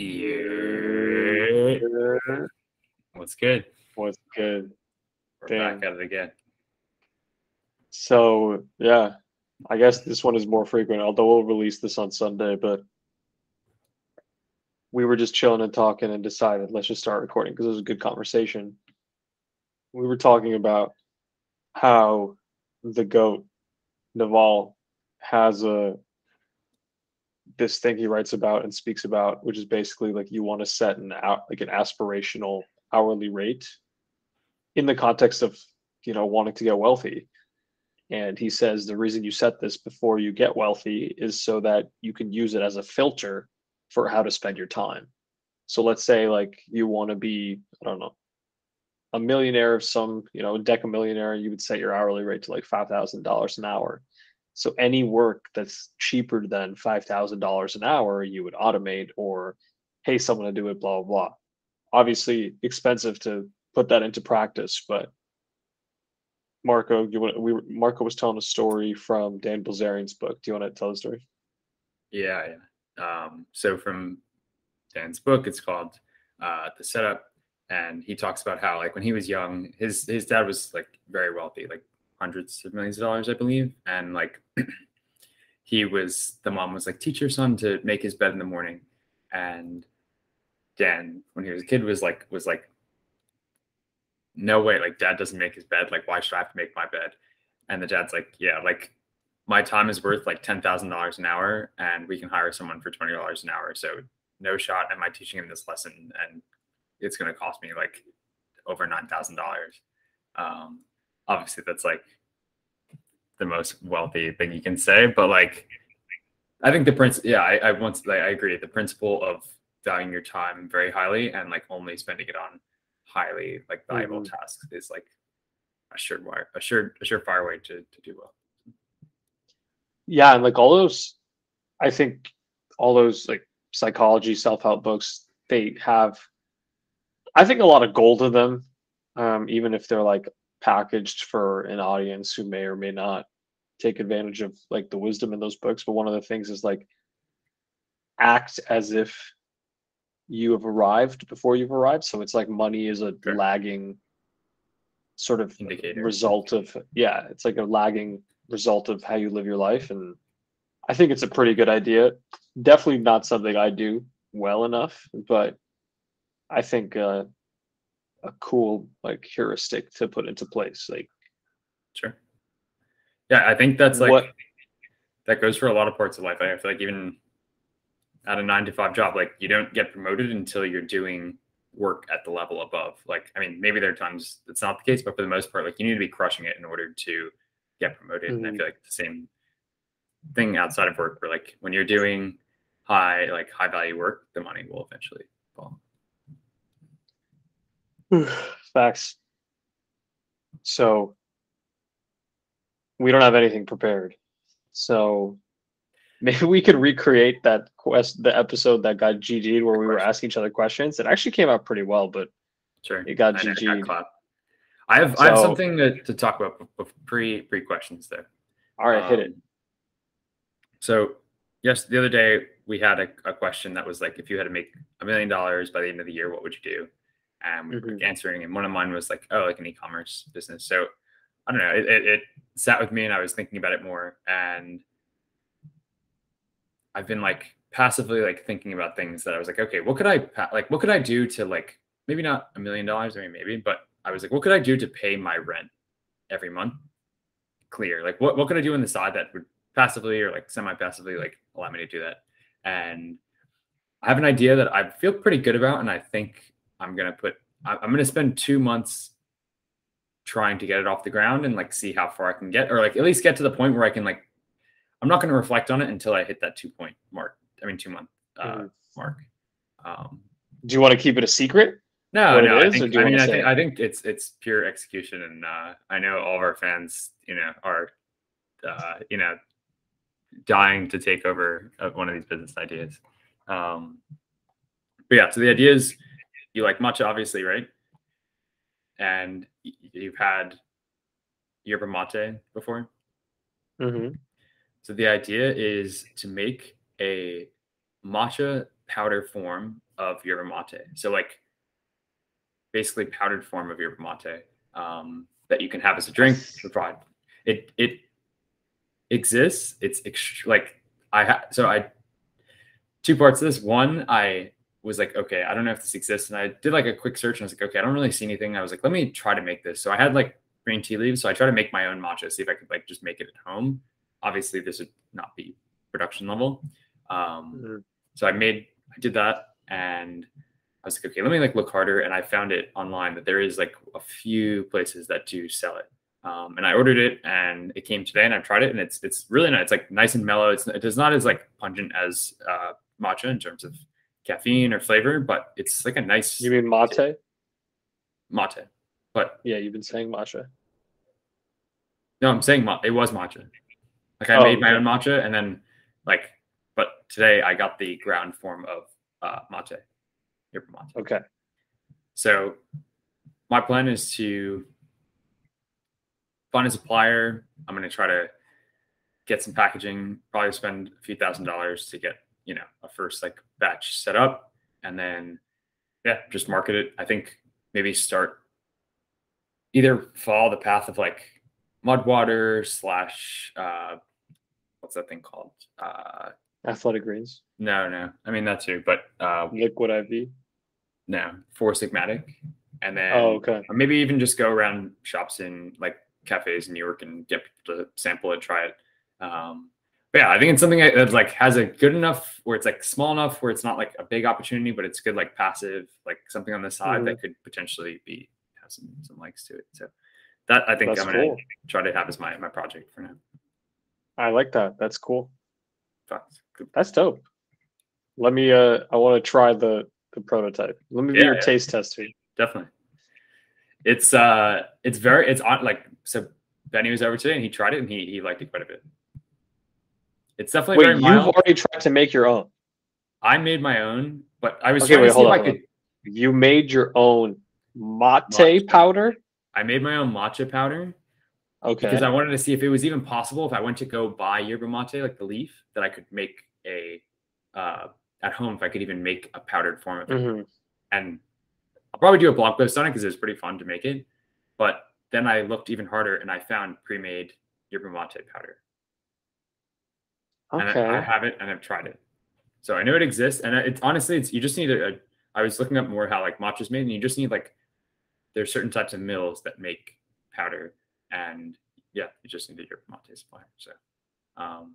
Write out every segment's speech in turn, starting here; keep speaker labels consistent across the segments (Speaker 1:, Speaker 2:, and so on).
Speaker 1: Yeah. What's good?
Speaker 2: What's good?
Speaker 1: We're
Speaker 2: Damn.
Speaker 1: back at it again.
Speaker 2: So yeah, I guess this one is more frequent, although we'll release this on Sunday, but we were just chilling and talking and decided let's just start recording because it was a good conversation. We were talking about how the goat Naval has a this thing he writes about and speaks about, which is basically like you want to set an out like an aspirational hourly rate in the context of you know wanting to get wealthy. And he says the reason you set this before you get wealthy is so that you can use it as a filter for how to spend your time. So let's say like you want to be, I don't know, a millionaire of some, you know, a millionaire, you would set your hourly rate to like five thousand dollars an hour. So any work that's cheaper than five thousand dollars an hour, you would automate or pay someone to do it, blah blah blah. Obviously expensive to put that into practice, but Marco, you want we Marco was telling a story from Dan Bilzerian's book. Do you want to tell the story?
Speaker 1: Yeah, yeah. Um, so from Dan's book, it's called uh, The Setup, and he talks about how like when he was young, his his dad was like very wealthy, like hundreds of millions of dollars, I believe, and like he was the mom was like teach your son to make his bed in the morning, and Dan when he was a kid was like was like no way like dad doesn't make his bed. Like why should i have to make my bed? And the dad's like yeah like my time is worth like $10000 an hour and we can hire someone for $20 an hour. So no shot am i teaching him this lesson and it's going to cost me like over $9000 um obviously that's like the most wealthy thing you can say but like i think the prince yeah i, I once like, i agree the principle of valuing your time very highly and like only spending it on highly like valuable
Speaker 2: Mhm.
Speaker 1: tasks is like a sure wire a sure a surefire way to, to do well
Speaker 2: Yeah, and like all those, I think all those like psychology self-help books, they have, I think a lot of gold in them, um, even if they're like packaged for an audience who may or may not take advantage of like the wisdom in those books. But one of the things is like act as if you have arrived before you've arrived. So it's like money is a
Speaker 1: Sure.
Speaker 2: lagging sort of
Speaker 1: Indicator.
Speaker 2: result of yeah, it's like a lagging result of how you live your life. And I think it's a pretty good idea. Definitely not something I do well enough, but I think uh, a cool like heuristic to put into place. Like
Speaker 1: Sure. Yeah, I think that's like
Speaker 2: What-
Speaker 1: that goes for a lot of parts of life. I feel like even at a nine to five job, like you don't get promoted until you're doing work at the level above. Like, I mean, maybe there are times it's not the case, but for the most part, like you need to be crushing it in order to get promoted. And I
Speaker 2: Mhm.
Speaker 1: feel like the same thing outside of work, where like when you're doing high, like high value work, the money will eventually fall.
Speaker 2: Facts. So we don't have anything prepared. So maybe we could recreate that quest the episode that got GG'd where we were asking each other questions. It actually came out pretty well, but
Speaker 1: Sure.
Speaker 2: it got
Speaker 1: I know, I got
Speaker 2: GG'd.
Speaker 1: I have I have something to, to talk about pre pre questions there.
Speaker 2: All right, hit it.
Speaker 1: Um, So, yes, the other day we had a, a question that was like, if you had to make a million dollars by the end of the year, what would you do? And we were
Speaker 2: Mhm.
Speaker 1: answering, and one of mine was like, oh, like an e-commerce business. So, I don't know, it, it, it sat with me, and I was thinking about it more, and I've been like passively like thinking about things that I was like, okay, what could I like, what could I do to like maybe not a million dollars, I mean maybe, but I was like, what could I do to pay my rent every month? Clear, like what what could I do on the side that would passively or like semi-passively like allow me to do that and i have an idea that i feel pretty good about and i think i'm gonna put I- i'm gonna spend two months trying to get it off the ground and like see how far i can get or like at least get to the point where i can like i'm not gonna reflect on it until i hit that two point mark i mean two month uh,
Speaker 2: Mhm.
Speaker 1: mark um
Speaker 2: Do you want to keep it a secret?
Speaker 1: no, no. I
Speaker 2: is, or
Speaker 1: think, I mean, I think. I think it's it's pure execution, and uh, I know all of our fans, you know, are, uh, you know, dying to take over uh, one of these business ideas. Um, but yeah, so the idea is, you like matcha, obviously, right? And you've had yerba mate before.
Speaker 2: Mm-hmm.
Speaker 1: So the idea is to make a matcha powder form of yerba mate. So like basically powdered form of yerba mate um, that you can have as a drink. It it exists. It's ext- like I ha- so I two parts of this. One, I was like, okay, I don't know if this exists, and I did like a quick search, and I was like, okay, I don't really see anything. I was like, let me try to make this. So I had like green tea leaves, so I tried to make my own matcha, see if I could like just make it at home. Obviously, this would not be production level. Um,
Speaker 2: Mhm.
Speaker 1: so I made, I did that, and I was like, okay, let me like look harder, and I found it online that there is like a few places that do sell it. Um, and I ordered it, and it came today, and I've tried it, and it's it's really nice. It's like nice and mellow. It's it's not as like pungent as uh, matcha in terms of caffeine or flavor, but it's like a nice
Speaker 2: You mean mate?
Speaker 1: mate. But
Speaker 2: Yeah, you've been saying matcha.
Speaker 1: no, I'm saying ma- it was matcha. Like I
Speaker 2: Oh,
Speaker 1: made my own matcha, and then like, but today I got the ground form of uh, mate, yerba mate.
Speaker 2: Okay.
Speaker 1: So my plan is to find a supplier. I'm going to try to get some packaging, probably spend a few thousand dollars to get, you know, a first like batch set up and then yeah, just market it. I think maybe start either follow the path of like mud water slash uh what's that thing called? Uh
Speaker 2: Athletic greens,
Speaker 1: no, no. I mean that too, but uh
Speaker 2: liquid IV.
Speaker 1: no, four sigmatic. And then
Speaker 2: Oh, okay.
Speaker 1: maybe even just go around shops in like cafes in New York and get people to sample it, try it. Um, yeah, I think it's something that that, like has a good enough where it's like small enough where it's not like a big opportunity, but it's good like passive, like something on the side
Speaker 2: Mhm.
Speaker 1: that could potentially be have some some likes to it. So that I think
Speaker 2: That's
Speaker 1: I'm gonna
Speaker 2: cool.
Speaker 1: try to have as my my project for now.
Speaker 2: I like that. That's cool.
Speaker 1: Good.
Speaker 2: That's dope. Let me. Uh, I want to try the the prototype. Let me be
Speaker 1: Yeah,
Speaker 2: your
Speaker 1: yeah.
Speaker 2: taste tester.
Speaker 1: Definitely. It's uh it's very it's on like so Benny was over today and he tried it and he he liked it quite a bit. It's definitely
Speaker 2: Wait, you've
Speaker 1: mild.
Speaker 2: already tried to make your own.
Speaker 1: I made my own, but I was
Speaker 2: Okay,
Speaker 1: trying
Speaker 2: wait,
Speaker 1: to see if
Speaker 2: on,
Speaker 1: I could.
Speaker 2: You made your own mate
Speaker 1: Matcha.
Speaker 2: powder.
Speaker 1: I made my own matcha powder
Speaker 2: Okay.
Speaker 1: because I wanted to see if it was even possible if I went to go buy yerba mate, like the leaf, that I could make a uh, at home if I could even make a powdered form of it.
Speaker 2: Mhm.
Speaker 1: And I'll probably do a blog post on it because it was pretty fun to make it. But then I looked even harder and I found pre-made yerba mate powder. And
Speaker 2: Okay.
Speaker 1: I, I haven't, and I've tried it. So I know it exists. And it's honestly, it's you just need a, a. I was looking up more how like matcha's made, and you just need like there's certain types of mills that make powder, and yeah, you just need your mate supplier. So, um,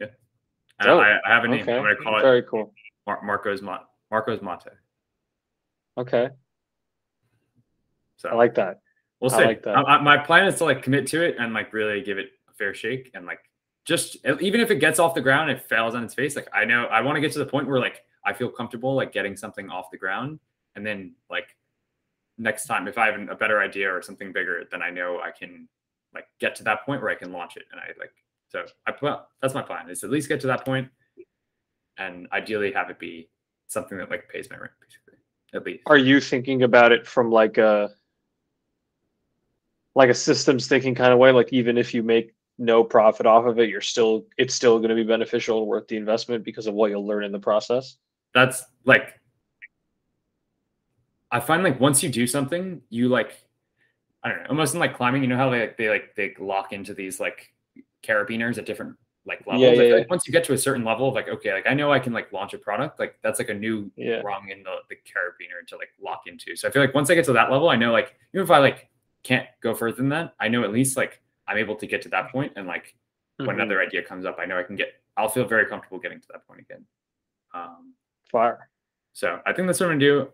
Speaker 1: yeah, And I, I have a name.
Speaker 2: okay.
Speaker 1: I'm gonna call it
Speaker 2: Very cool.
Speaker 1: Mar- Marco's Mate. Marco's Mate.
Speaker 2: Okay.
Speaker 1: So
Speaker 2: I like that.
Speaker 1: We'll
Speaker 2: I
Speaker 1: see.
Speaker 2: like that.
Speaker 1: I- I- my plan is to like commit to it and like really give it a fair shake and like just even if it gets off the ground, it fails on its face. Like I know I want to get to the point where like I feel comfortable like getting something off the ground, and then like next time if I have a better idea or something bigger, then I know I can like get to that point where I can launch it. And I like so I well that's my plan is at least get to that point, and ideally have it be something that like pays my rent basically at least.
Speaker 2: Are you thinking about it from like a like a systems thinking kind of way? Like even if you make no profit off of it, you're still it's still going to be beneficial and worth the investment because of what you'll learn in the process.
Speaker 1: that's like I find like once you do something, you like I don't know, almost in like climbing, you know how they like they like they lock into these like carabiners at different like levels.
Speaker 2: Yeah,
Speaker 1: I feel
Speaker 2: yeah,
Speaker 1: like once you get to a certain level of like, okay, like I know I can like launch a product, like that's like a new
Speaker 2: Yeah.
Speaker 1: rung in the, the carabiner to like lock into. So I feel like once I get to that level, I know like even if I like can't go further than that, I know at least like I'm able to get to that point and like when
Speaker 2: Mhm.
Speaker 1: another idea comes up, I know I can get I'll feel very comfortable getting to that point again. Um
Speaker 2: Fire.
Speaker 1: so I think that's what I'm gonna do.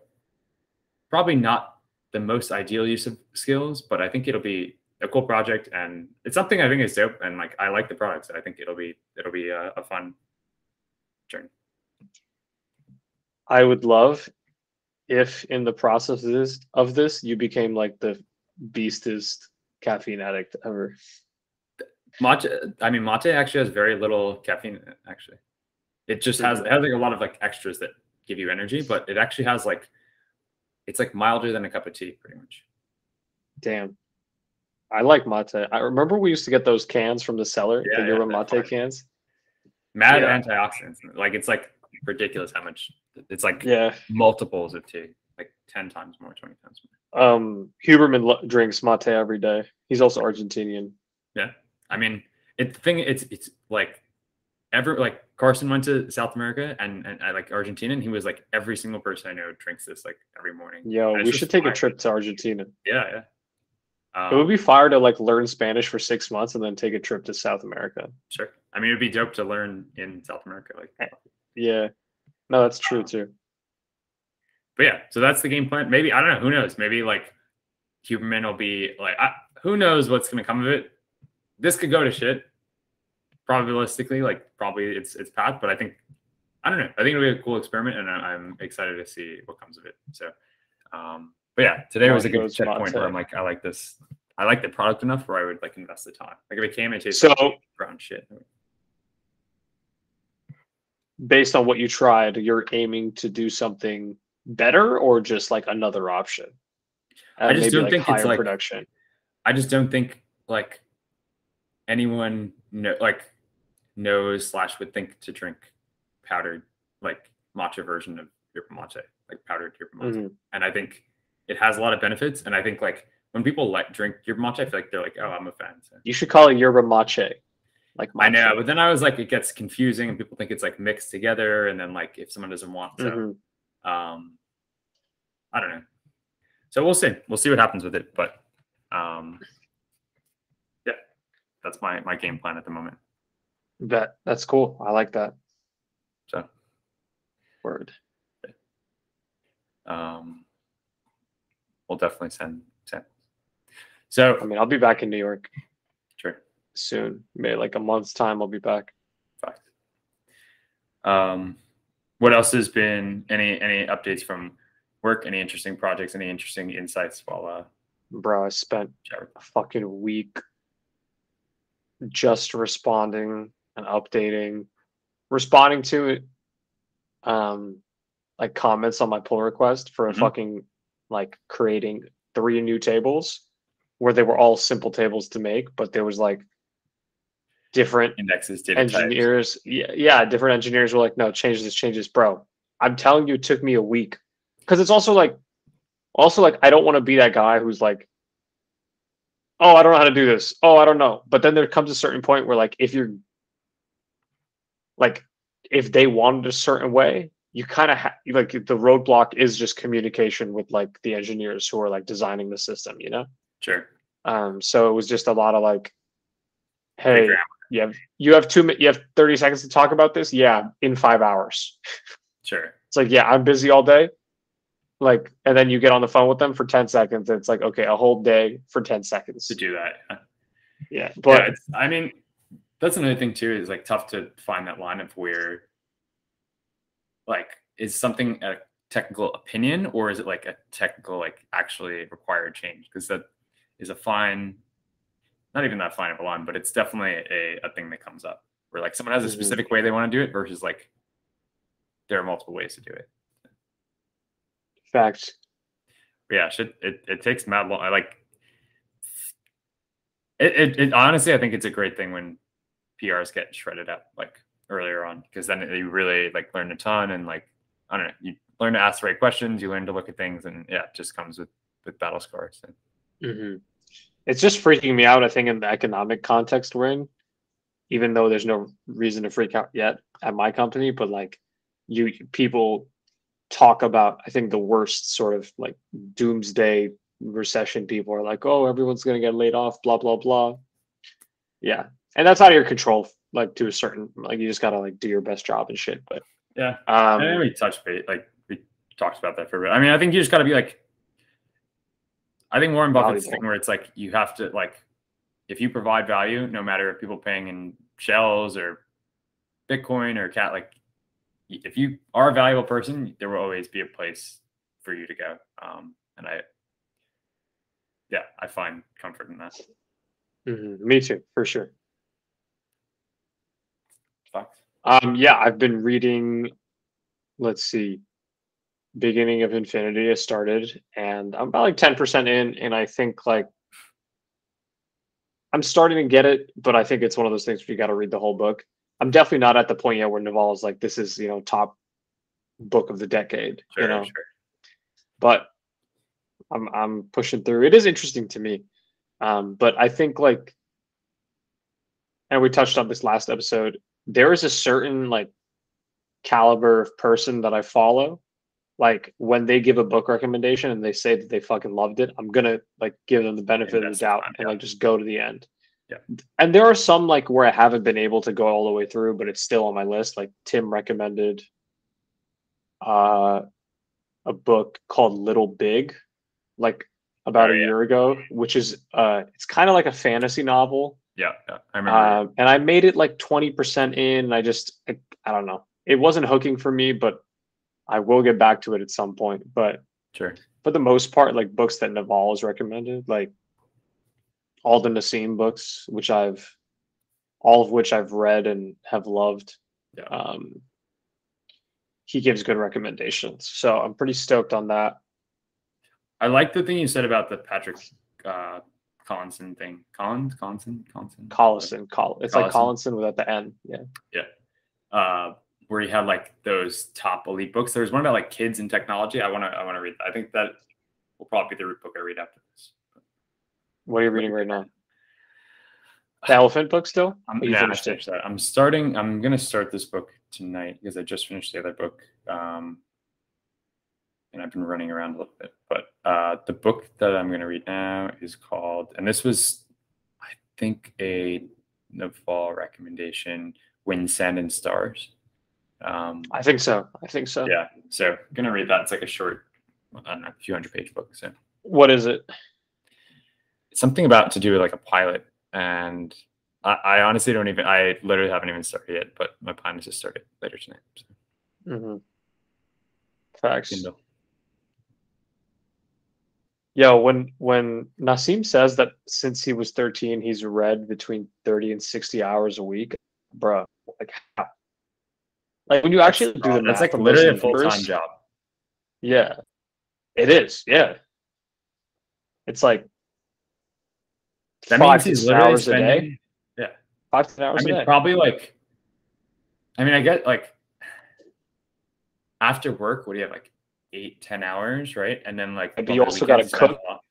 Speaker 1: Probably not the most ideal use of skills, but I think it'll be a cool project, and it's something I think is dope. And like I like the product, so I think it'll be it'll be a, a fun journey.
Speaker 2: I would love if in the processes of this, of this you became like the beastest caffeine addict ever.
Speaker 1: Matcha, I mean, mate actually has very little caffeine. Actually, it just has it has like a lot of like extras that give you energy, but it actually has like it's like milder than a cup of tea, pretty much.
Speaker 2: Damn, I like mate. I remember we used to get those cans from the seller,
Speaker 1: yeah,
Speaker 2: the
Speaker 1: yeah,
Speaker 2: mate cans.
Speaker 1: Mad
Speaker 2: yeah.
Speaker 1: antioxidants, like it's like ridiculous how much it's like
Speaker 2: yeah
Speaker 1: multiples of tea. 10 times more, 20 times more.
Speaker 2: Um, Huberman drinks mate every day. He's also Argentinian. Yeah.
Speaker 1: I mean, it's the thing it's it's like ever like Carson went to South America and, and, I like Argentina, and he was like every single person I know drinks this like every morning. Yeah,
Speaker 2: we should take
Speaker 1: fire.
Speaker 2: a trip to Argentina.
Speaker 1: Yeah, yeah.
Speaker 2: Um, it would
Speaker 1: um,
Speaker 2: be fire to like learn Spanish for six months and then take a trip to South America.
Speaker 1: Sure. I mean, it'd be dope to learn in South America. Like,
Speaker 2: yeah. No, that's true too
Speaker 1: but yeah, so that's the game plan. Maybe I don't know. Who knows? Maybe like Huberman will be like, I, who knows what's going to come of it. This could go to shit. Probabilistically, like probably it's it's path, but I think I don't know. I think it'll be a cool experiment, and I, I'm excited to see what comes of it. So, um, but yeah, today was a good checkpoint where I'm like, I like this. I like the product enough where I would like invest the time. Like if it came and it tastes
Speaker 2: So
Speaker 1: like brown shit.
Speaker 2: based on what you tried, you're aiming to do something better or just like another option?
Speaker 1: I
Speaker 2: Uh,
Speaker 1: just don't think it's like-
Speaker 2: production.
Speaker 1: I just don't think like anyone know like knows slash would think to drink powdered like matcha version of yerba mate, like powdered yerba mate.
Speaker 2: Mhm.
Speaker 1: And I think it has a lot of benefits. And I think like when people like drink yerba mate, I feel like they're like, oh, I'm a fan. So.
Speaker 2: You should call it yerba mache. Like
Speaker 1: I know, but then I was like, it gets confusing, and people think it's like mixed together, and then like if someone doesn't want, so
Speaker 2: Mhm.
Speaker 1: Um, I don't know. So we'll see. We'll see what happens with it, but um, yeah, that's my my game plan at the moment.
Speaker 2: Bet that's cool. I like that
Speaker 1: So
Speaker 2: word.
Speaker 1: um, we'll definitely send send. So
Speaker 2: I mean, I'll be back in New York
Speaker 1: sure,
Speaker 2: soon. Maybe like a month's time. I'll be back.
Speaker 1: fact. Um, what else has been any any updates from work? Any interesting projects? Any interesting insights while uh,
Speaker 2: Bro, I spent a fucking week just responding and updating, responding to it, um, like comments on my pull request for a
Speaker 1: Mhm.
Speaker 2: fucking like creating three new tables where they were all simple tables to make, but there was like different
Speaker 1: indexes, data types?
Speaker 2: engineers. Yeah, yeah, different engineers were like, no, change this, change this, bro. I'm telling you, it took me a week because it's also like, also like, I don't want to be that guy who's like, oh, I don't know how to do this. Oh, I don't know. But then there comes a certain point where like, if you're like, if they wanted a certain way, you kind of ha- like the roadblock is just communication with like the engineers who are like designing the system, you know.
Speaker 1: Sure.
Speaker 2: Um, so it was just a lot of like, hey. You have you have two you have 30 seconds to talk about this? Yeah, in five hours.
Speaker 1: Sure.
Speaker 2: It's like, yeah, I'm busy all day. Like, and then you get on the phone with them for 10 seconds. It's like, okay, a whole day for 10 seconds.
Speaker 1: To do that. Yeah. But yeah, it's, I mean, that's another thing too. Is like tough to find that line of where, like, is something a technical opinion or is it like a technical, like, actually required change? Because that is a fine, not even that fine of a line, but it's definitely a, a thing that comes up where like someone has a specific way they want to do it versus like there are multiple ways to do it.
Speaker 2: facts.
Speaker 1: Yeah, shit, it, it takes mad long. I like it, it, it. Honestly, I think it's a great thing when PRs get shredded up like earlier on because then you really like learn a ton and like I don't know, you learn to ask the right questions, you learn to look at things, and yeah, it just comes with with battle scars. So,
Speaker 2: Mhm. It's just freaking me out, I think, in the economic context we're in, even though there's no reason to freak out yet at my company, but like you people talk about, I think the worst sort of like doomsday recession people are like, oh, everyone's gonna get laid off, blah, blah, blah. Yeah. And that's out of your control, like to a certain like you just gotta like do your best job and shit. But
Speaker 1: yeah,
Speaker 2: um
Speaker 1: and then we touched base like we talked about that for a bit. I mean, I think you just got to be like, I think Warren Buffett's
Speaker 2: Valuable.
Speaker 1: thing where it's like you have to like, if you provide value, no matter if people paying in shells or Bitcoin or cat, like if you are a valuable person, there will always be a place for you to go. Um, and I, yeah, I find comfort in that.
Speaker 2: mhm, me too, for sure.
Speaker 1: Fuck.
Speaker 2: Um, yeah, I've been reading. Let's see, beginning of Infinity has started, and I'm about like ten percent in, and I think like I'm starting to get it, but I think it's one of those things where you got to read the whole book. I'm definitely not at the point yet where Naval is like, this is you know top book of the decade.
Speaker 1: Sure,
Speaker 2: you know,
Speaker 1: sure.
Speaker 2: but I'm I'm pushing through. It is interesting to me, um, but I think like, and we touched on this last episode. There is a certain like caliber of person that I follow. Like when they give a book recommendation and they say that they fucking loved it, I'm gonna like give them the benefit of the doubt
Speaker 1: time,
Speaker 2: and
Speaker 1: yeah.
Speaker 2: like just go to the end.
Speaker 1: Yeah.
Speaker 2: And there are some like where I haven't been able to go all the way through, but it's still on my list. Like Tim recommended uh a book called Little Big, like about
Speaker 1: Oh,
Speaker 2: a
Speaker 1: yeah.
Speaker 2: year ago, which is uh it's kind of like a fantasy novel.
Speaker 1: Yeah, yeah. I remember.
Speaker 2: Um, and I made it like 20% in. And I just, I, I don't know. It wasn't hooking for me, but I will get back to it at some point. But
Speaker 1: sure.
Speaker 2: for the most part, like books that Naval has recommended, like all the Nassim books, which I've, all of which I've read and have loved.
Speaker 1: Yeah.
Speaker 2: Um, he gives good recommendations. So I'm pretty stoked on that.
Speaker 1: I like the thing you said about the Patrick uh, Collinson thing. Collins, Collinson, Collinson.
Speaker 2: Collison, Col- it's like Collinson without the N. Yeah. Yeah.
Speaker 1: uh, where he had like those top elite books. There was one about like kids and technology. I want to I want to read. That. I think that will probably be the book I read after this.
Speaker 2: What are you reading right now? The Elephant book still?
Speaker 1: I'm,
Speaker 2: you
Speaker 1: I
Speaker 2: finished it?
Speaker 1: finished that. I'm starting. I'm gonna start this book tonight because I just finished the other book. Um, and I've been running around a little bit. But uh, the book that I'm gonna read now is called, and this was, I think, a Naval recommendation: "Wind, Sand, and Stars." Um,
Speaker 2: I think so. I think so.
Speaker 1: yeah, so I'm gonna read that. It's like a short, I don't know, a few hundred page book. So
Speaker 2: What is it?
Speaker 1: it's something about to do with like a pilot and I, I honestly don't even i literally haven't even started yet but my plan is to start it later tonight so,
Speaker 2: Mm-hmm. Facts.
Speaker 1: Kindle.
Speaker 2: Yo, when when Nassim says that since he was 13, he's read between 30 and 60 hours a week, bro. Like, how? Like when you actually do the
Speaker 1: that's like literally a
Speaker 2: those
Speaker 1: full-time job
Speaker 2: Yeah, it is. Yeah, it's like
Speaker 1: that
Speaker 2: five
Speaker 1: means he's literally
Speaker 2: hours a day.
Speaker 1: spending
Speaker 2: Five to ten hours
Speaker 1: i mean
Speaker 2: a day.
Speaker 1: probably like i mean i get like after work what do you have like eight ten hours right and then like
Speaker 2: But you also gotta
Speaker 1: weekends, you spend
Speaker 2: cook.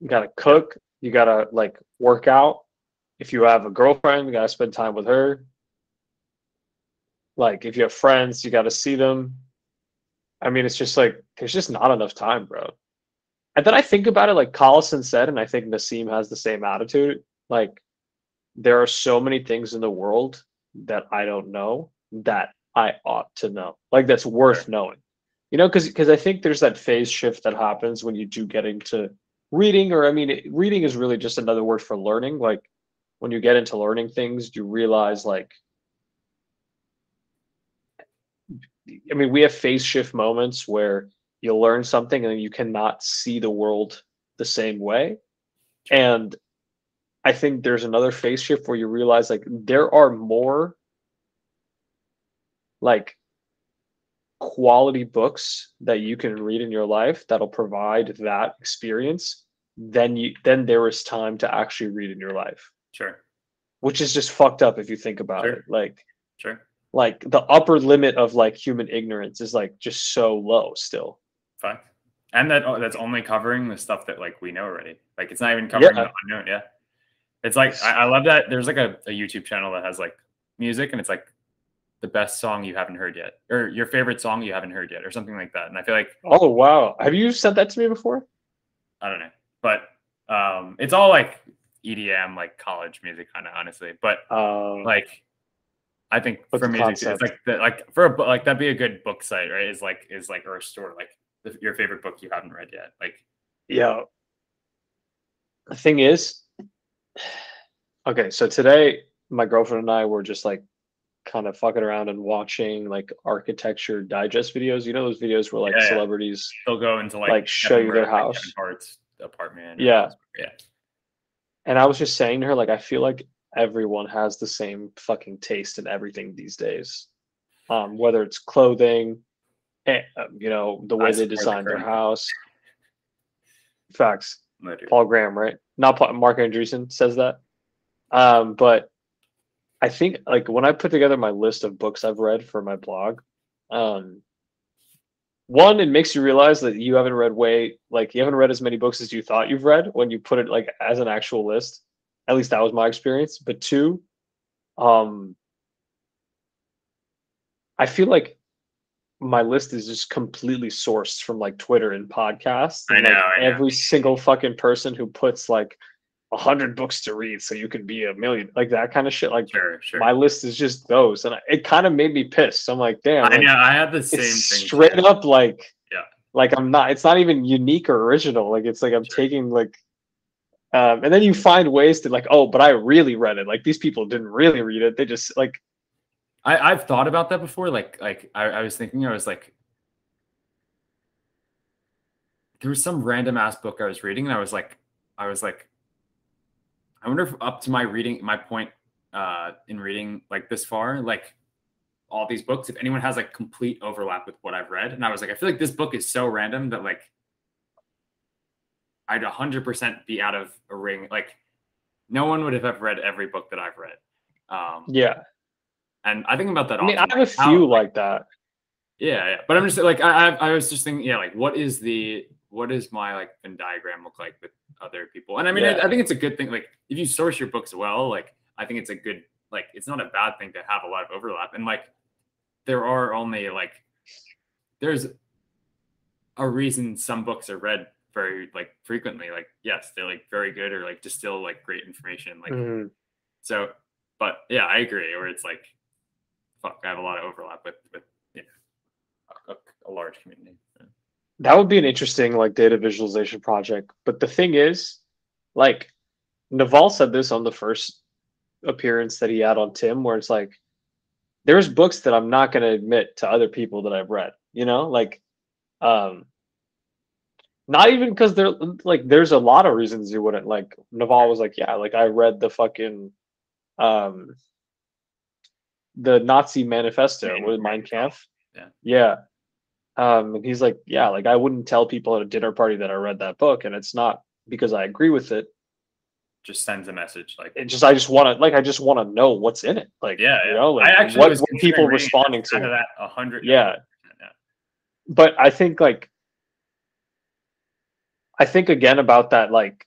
Speaker 2: You gotta cook. You gotta like work out. If you have a girlfriend, you gotta spend time with her. Like if you have friends, you gotta see them. I mean, it's just like there's just not enough time, bro. And then I think about it, like Collison said, and I think Nassim has the same attitude. Like there are so many things in the world that I don't know that I ought to know. Like that's worth knowing. You know, because because I think there's that phase shift that happens when you do get into reading, or I mean, reading is really just another word for learning. Like when you get into learning things, you realize like I mean, we have phase shift moments where you learn something and you cannot see the world the same way. And I think there's another phase shift where you realize like there are more like quality books that you can read in your life that'll provide that experience then you then there is time to actually read in your life
Speaker 1: sure
Speaker 2: which is just fucked up if you think about
Speaker 1: Sure.
Speaker 2: it like
Speaker 1: sure
Speaker 2: like the upper limit of like human ignorance is like just so low still.
Speaker 1: Fine and that oh, that's only covering the stuff that like we know already. Like it's not even covering
Speaker 2: Yeah.
Speaker 1: the unknown yeah. It's like I, I love that there's like a, a youtube channel that has like music and it's like the best song you haven't heard yet or your favorite song you haven't heard yet or something like that. And i feel like
Speaker 2: oh wow. Have you said that to me before?
Speaker 1: I don't know. But um it's all like edm like college music kind of honestly. But
Speaker 2: uh
Speaker 1: like i think
Speaker 2: But
Speaker 1: for me, it's like the, like for a book like that'd be a good book site right is like is like or a store like the, your favorite book you haven't read yet like
Speaker 2: Yeah. The thing is, okay, so today my girlfriend and I were just like kind of fucking around and watching like architecture digest videos. You know those videos where like
Speaker 1: Yeah,
Speaker 2: celebrities
Speaker 1: they'll go into like
Speaker 2: Like, show you their
Speaker 1: like,
Speaker 2: house.
Speaker 1: Hart's apartment
Speaker 2: Yeah.
Speaker 1: yeah
Speaker 2: and I was just saying to her, like, I feel like everyone has the same fucking taste in everything these days. Um, whether it's clothing, eh, uh, you know, the way
Speaker 1: I
Speaker 2: they design their house. Facts.
Speaker 1: literally.
Speaker 2: Paul Graham, right? Not Paul, Marc Andreessen says that. Um, but I think like when I put together my list of books I've read for my blog, um, one, it makes you realize that you haven't read way like you haven't read as many books as you thought you've read when you put it like as an actual list. At least that was my experience. But two, um, I feel like my list is just completely sourced from like Twitter and podcasts.
Speaker 1: I
Speaker 2: And,
Speaker 1: know,
Speaker 2: like,
Speaker 1: I know.
Speaker 2: every single fucking person who puts like a hundred books to read so you can be a million, like that kind of shit. Like
Speaker 1: Sure, sure.
Speaker 2: my list is just those, and I- it kind of made me pissed. I'm like, damn,
Speaker 1: I
Speaker 2: like,
Speaker 1: know. I had the same thing.
Speaker 2: straight
Speaker 1: too.
Speaker 2: up like,
Speaker 1: Yeah.
Speaker 2: like I'm not. It's not even unique or original. Like it's like I'm
Speaker 1: Sure.
Speaker 2: taking like. Um, and then you find ways to like, oh, but I really read it. Like these people didn't really read it. They just like
Speaker 1: I, I've thought about that before. Like, like I, I was thinking, I was like, there was some random ass book I was reading, and I was like, I was like, I wonder if up to my reading, my point uh, in reading like this far, like all these books, if anyone has like complete overlap with what I've read, and I was like, I feel like this book is so random that like I'd 100% be out of a ring. Like, no one would have ever read every book that I've read. Um,
Speaker 2: yeah.
Speaker 1: and I think about that.
Speaker 2: I mean, I have a few
Speaker 1: like,
Speaker 2: like that.
Speaker 1: yeah, yeah. But I'm just like I, I I was just thinking, yeah, like what is the what does my like Venn diagram look like with other people? And I mean, I, I think it's a good thing. Like if you source your books well, like I think it's a good like it's not a bad thing to have a lot of overlap. And like there are only like there's a reason some books are read very like frequently. Like yes, they're like very good or like distill like great information. Like
Speaker 2: Mhm.
Speaker 1: so, but yeah, I agree. Or it's like, fuck, I have a lot of overlap with with you know a, a large community. Yeah.
Speaker 2: That would be an interesting like data visualization project. But the thing is, like Naval said this on the first appearance that he had on Tim, where it's like there's books that I'm not gonna admit to other people that I've read, you know, like um not even because they're like there's a lot of reasons you wouldn't like Naval was like, yeah, like I read the fucking um the Nazi manifesto with Mein Kampf.
Speaker 1: Yeah.
Speaker 2: Yeah. Um, and he's like, yeah, like I wouldn't tell people at a dinner party that I read that book, and it's not because I agree with it.
Speaker 1: Just sends a message like,
Speaker 2: It just I just want to like I just want to know what's in it. Like
Speaker 1: yeah,
Speaker 2: you know, like
Speaker 1: I actually
Speaker 2: what,
Speaker 1: was
Speaker 2: what people responding to.
Speaker 1: that a hundred.
Speaker 2: Yeah.
Speaker 1: yeah.
Speaker 2: But I think like I think again about that like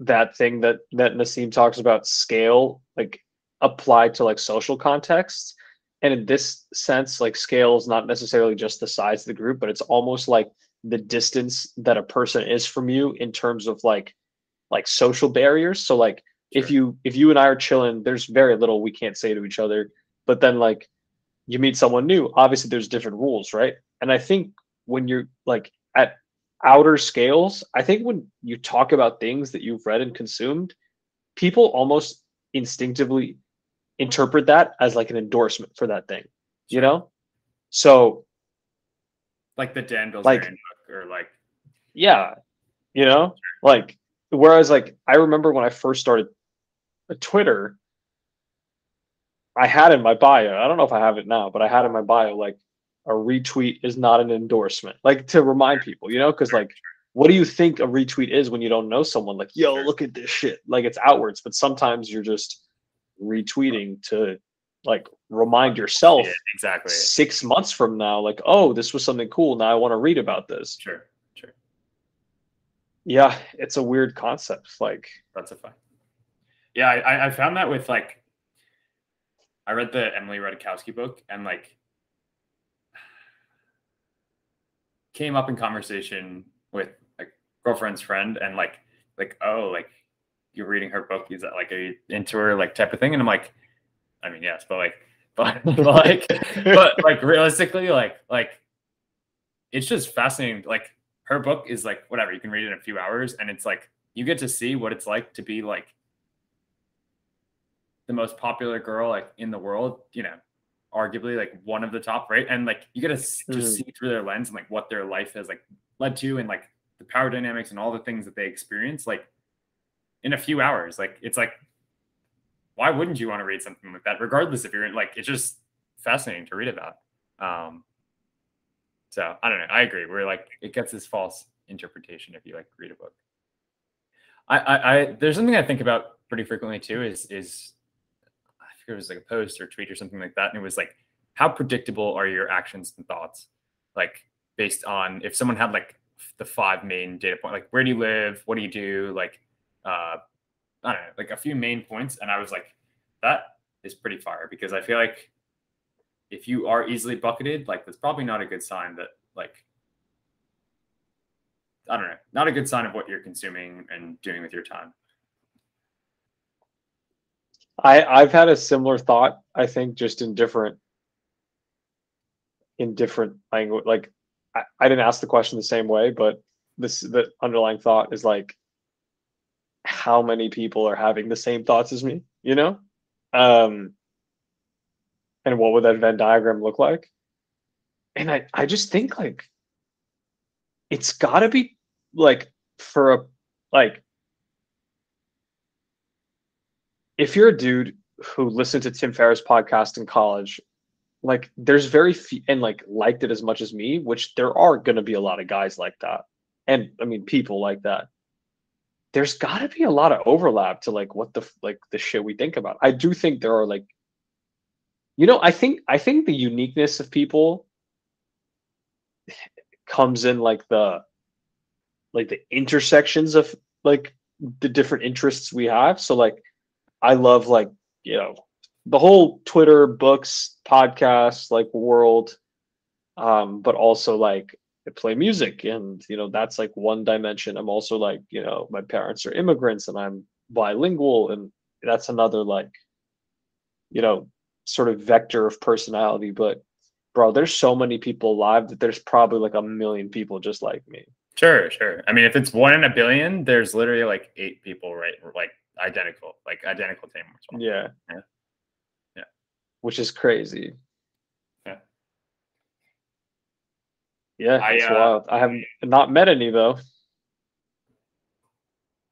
Speaker 2: that thing that that Nassim talks about scale like applied to like social contexts. And in this sense, like scale is not necessarily just the size of the group, but it's almost like the distance that a person is from you in terms of like like social barriers. So like if you if you and I are chilling, there's very little we can't say to each other. But then like you meet someone new, obviously there's different rules, right? And I think when you're like at outer scales, I think when you talk about things that you've read and consumed, people almost instinctively interpret that as like an endorsement for that thing, you know? So
Speaker 1: like the Dan Bilzerian
Speaker 2: Like-
Speaker 1: or like
Speaker 2: yeah you know like whereas like i remember when i first started uh, twitter i had in my bio i don't know if i have it now but i had in my bio like a retweet is not an endorsement like to remind people you know because like what do you think a retweet is when you don't know someone like yo look at this shit like it's outwards but sometimes you're just retweeting to like remind yourself
Speaker 1: yeah, exactly.
Speaker 2: six months from now like oh this was something cool now i want to read about this
Speaker 1: Sure, sure.
Speaker 2: yeah it's a weird concept like
Speaker 1: That's a fun. Yeah, I, I- found that with like, I read the Emily Ratajkowski book and like came up in conversation with a girlfriend's friend and like like oh like you're reading her book. Is that like a into her like type of thing? And I'm like I mean yes but like but, but like but like realistically like like it's just fascinating. Like her book is like whatever you can read it in a few hours and it's like you get to see what it's like to be like the most popular girl like in the world you know arguably like one of the top right? And like you get to s- just
Speaker 2: Mhm.
Speaker 1: see through their lens and like what their life has like led to and like the power dynamics and all the things that they experience like in a few hours. Like it's like why wouldn't you want to read something like that regardless if you're in like it's just fascinating to read about. Um so i don't know. I agree. We're like it gets this false interpretation if you like read a book. I, I, I there's something I think about pretty frequently too is is it was like a post or tweet or something like that, and it was like, how predictable are your actions and thoughts? like based on if someone had like the five main data point, like where do you live, what do you do, like uh, I don't know, like a few main points, and I was like, that is pretty fire because I feel like if you are easily bucketed, like that's probably not a good sign that like I don't know, not a good sign of what you're consuming and doing with your time.
Speaker 2: I I've had a similar thought. I think just in different in different language. Like I, I didn't ask the question the same way, but this the underlying thought is like how many people are having the same thoughts as me, you know? Um and what would that Venn diagram look like? And I I just think like it's got to be like for a like if you're a dude who listened to Tim Ferriss podcast in college, like there's very few and like liked it as much as me, which there are going to be a lot of guys like that. And I mean, people like that. There's got to be a lot of overlap to like what the like the shit we think about. I do think there are like, you know, I think I think the uniqueness of people comes in like the like the intersections of like the different interests we have. So like I love like, you know, the whole Twitter, books, podcasts, like world. Um, but also like I play music and you know, that's like one dimension. I'm also like, you know, my parents are immigrants and I'm bilingual and that's another like, you know, sort of vector of personality. But bro, there's so many people alive that there's probably like a million people just like me.
Speaker 1: Sure, sure. I mean, if it's one in a billion, there's literally like eight people, right? Like identical, like identical to him.
Speaker 2: Well. Yeah.
Speaker 1: Yeah. Yeah.
Speaker 2: Which is crazy.
Speaker 1: Yeah.
Speaker 2: Yeah, I, uh, wild. I have not met any though.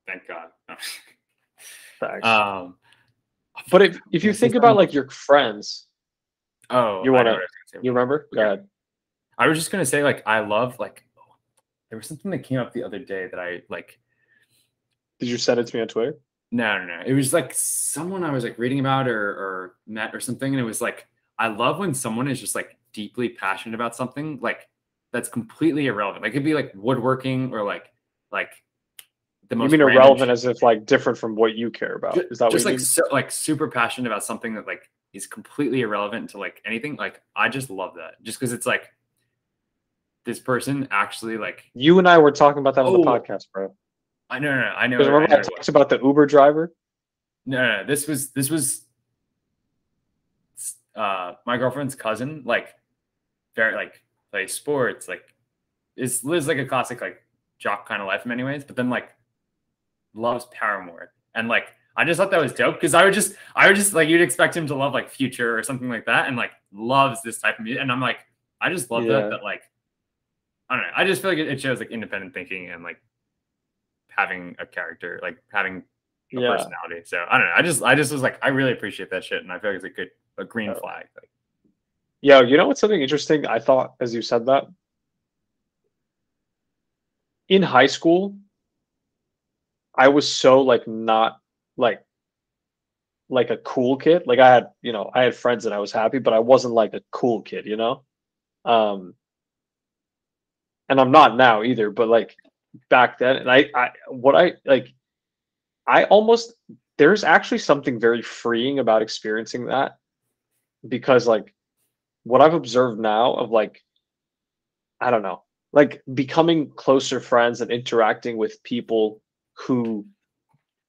Speaker 1: Thank God.
Speaker 2: Um, but if if you think about like your friends,
Speaker 1: oh,
Speaker 2: you want to, you remember? Go ahead.
Speaker 1: I was just gonna say, like, I love like there was something that came up the other day that I like.
Speaker 2: Did you send it to me on Twitter?
Speaker 1: No, no, no. It was like someone I was like reading about or or met or something, and it was like I love when someone is just like deeply passionate about something like that's completely irrelevant. Like it'd be like woodworking or like like
Speaker 2: the most. You mean irrelevant as if like different from what you care about?
Speaker 1: Is that just like so, like super passionate about something that like is completely irrelevant to like anything? Like I just love that just because it's like this person actually like
Speaker 2: you and I were talking about that on the oh. podcast, bro.
Speaker 1: I know, no, no, I know.
Speaker 2: Remember
Speaker 1: I,
Speaker 2: know I talked about the Uber driver?
Speaker 1: No, no, no, this was this was uh my girlfriend's cousin, like very like plays sports, like is lives like a classic like jock kind of life in many ways, but then like loves Paramore. And like I just thought that was dope because I would just I would just like you'd expect him to love like future or something like that and like loves this type of music. And I'm like, I just love yeah. that that like I don't know. I just feel like it shows like independent thinking and like having a character, like having a yeah. personality. So I don't know. I just I just was like I really appreciate that shit, and I feel like it's a good a green flag. Like,
Speaker 2: yeah, you know what's something interesting? I thought as you said that in high school, I was so like not like like a cool kid. Like I had, you know, I had friends and I was happy, but I wasn't like a cool kid, you know? Um and I'm not now either, but like back then, and I, I what I like, I almost there's actually something very freeing about experiencing that because like what I've observed now of like I don't know, like becoming closer friends and interacting with people who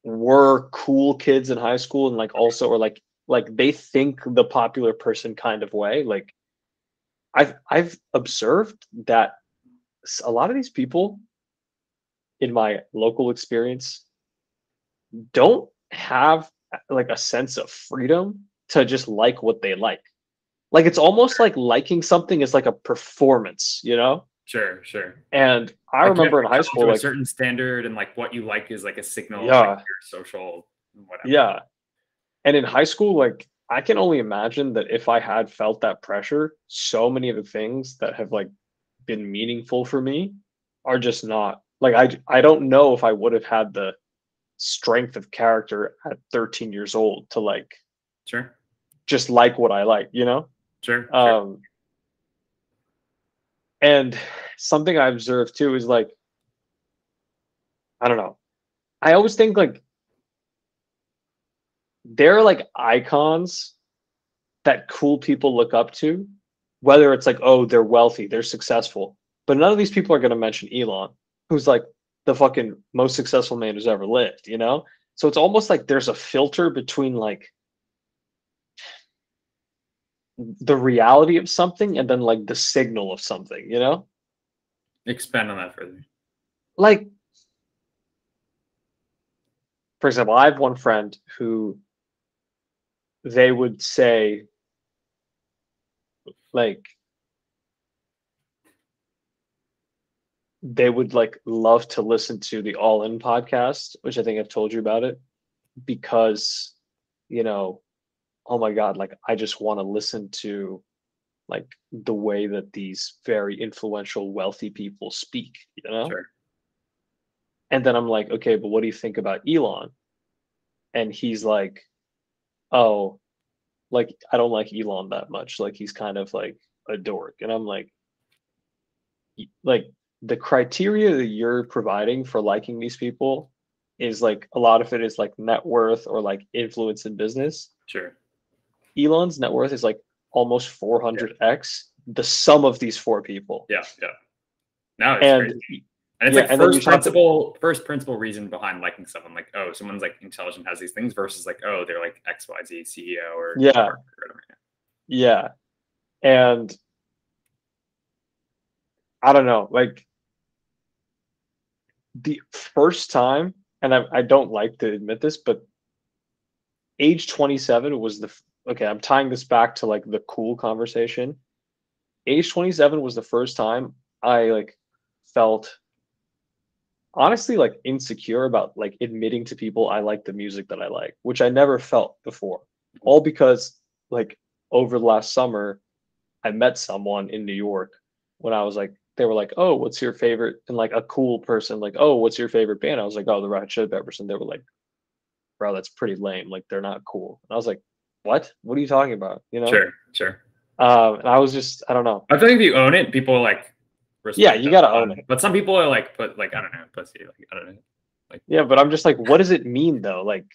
Speaker 2: were cool kids in high school and like also or like like they think the popular person kind of way like I've I've observed that a lot of these people in my local experience don't have like a sense of freedom to just like what they like. Like it's almost like liking something is like a performance, you know?
Speaker 1: Sure, sure.
Speaker 2: And I like remember in high school,
Speaker 1: like,
Speaker 2: a
Speaker 1: certain standard and like what you like is like a signal yeah. Like your social whatever.
Speaker 2: Yeah. And in high school, like I can only imagine that if I had felt that pressure, so many of the things that have like been meaningful for me are just not like I I don't know if I would have had the strength of character at 13 years old to like
Speaker 1: sure
Speaker 2: just like what I like, you know?
Speaker 1: Sure.
Speaker 2: Um And something I observed too is like, I don't know. I always think like they're like icons that cool people look up to, whether it's like, oh, they're wealthy, they're successful. But none of these people are going to mention Elon, who's like the fucking most successful man who's ever lived, you know? So it's almost like there's a filter between like the reality of something and then like the signal of something, you know?
Speaker 1: Expand on that further.
Speaker 2: Like, for example, I have one friend who they would say, like, they would like love to listen to the All In podcast, which I think I've told you about it, because, you know, oh my god like i just want to listen to like the way that these very influential wealthy people speak you know?
Speaker 1: Sure.
Speaker 2: and then i'm like okay but what do you think about elon? And he's like oh like i don't like elon that much. Like he's kind of like a dork. And i'm like like the criteria that you're providing for liking these people is like a lot of it is like net worth or like influence in business
Speaker 1: Sure.
Speaker 2: Elon's net worth is like almost 400x the sum of these four people.
Speaker 1: Yeah. Yeah. Now it's
Speaker 2: And
Speaker 1: crazy. And it's
Speaker 2: yeah,
Speaker 1: like
Speaker 2: and
Speaker 1: first
Speaker 2: talk to-
Speaker 1: principle, first principle reason behind liking someone. Like, oh, someone's like intelligent, has these things, versus like, oh, they're like X, Y, Z CEO or
Speaker 2: Yeah.
Speaker 1: or
Speaker 2: yeah. And I don't know, like the first time, and I, I don't like to admit this, but age 27 was the okay, I'm tying this back to like the cool conversation. Age 27 was the first time I like felt honestly like insecure about like admitting to people I like the music that I like, which I never felt before. All because like over the last summer, I met someone in New York when I was like, they were like, "Oh, what's your favorite?" And like a cool person, like, "Oh, what's your favorite band?" I was like, "Oh, the Red Chili Peppers," and they were like, "Bro, that's pretty lame. Like, they're not cool." And I was like, "What? What are you talking about?" You know?
Speaker 1: Sure. Sure.
Speaker 2: Um, and I was just, I don't know.
Speaker 1: I think if you own it, people like.
Speaker 2: Yeah, you gotta own it.
Speaker 1: But some people are like, put like I don't know, pussy. Like I don't know.
Speaker 2: Like yeah, but I'm just like, what does it mean though? Like,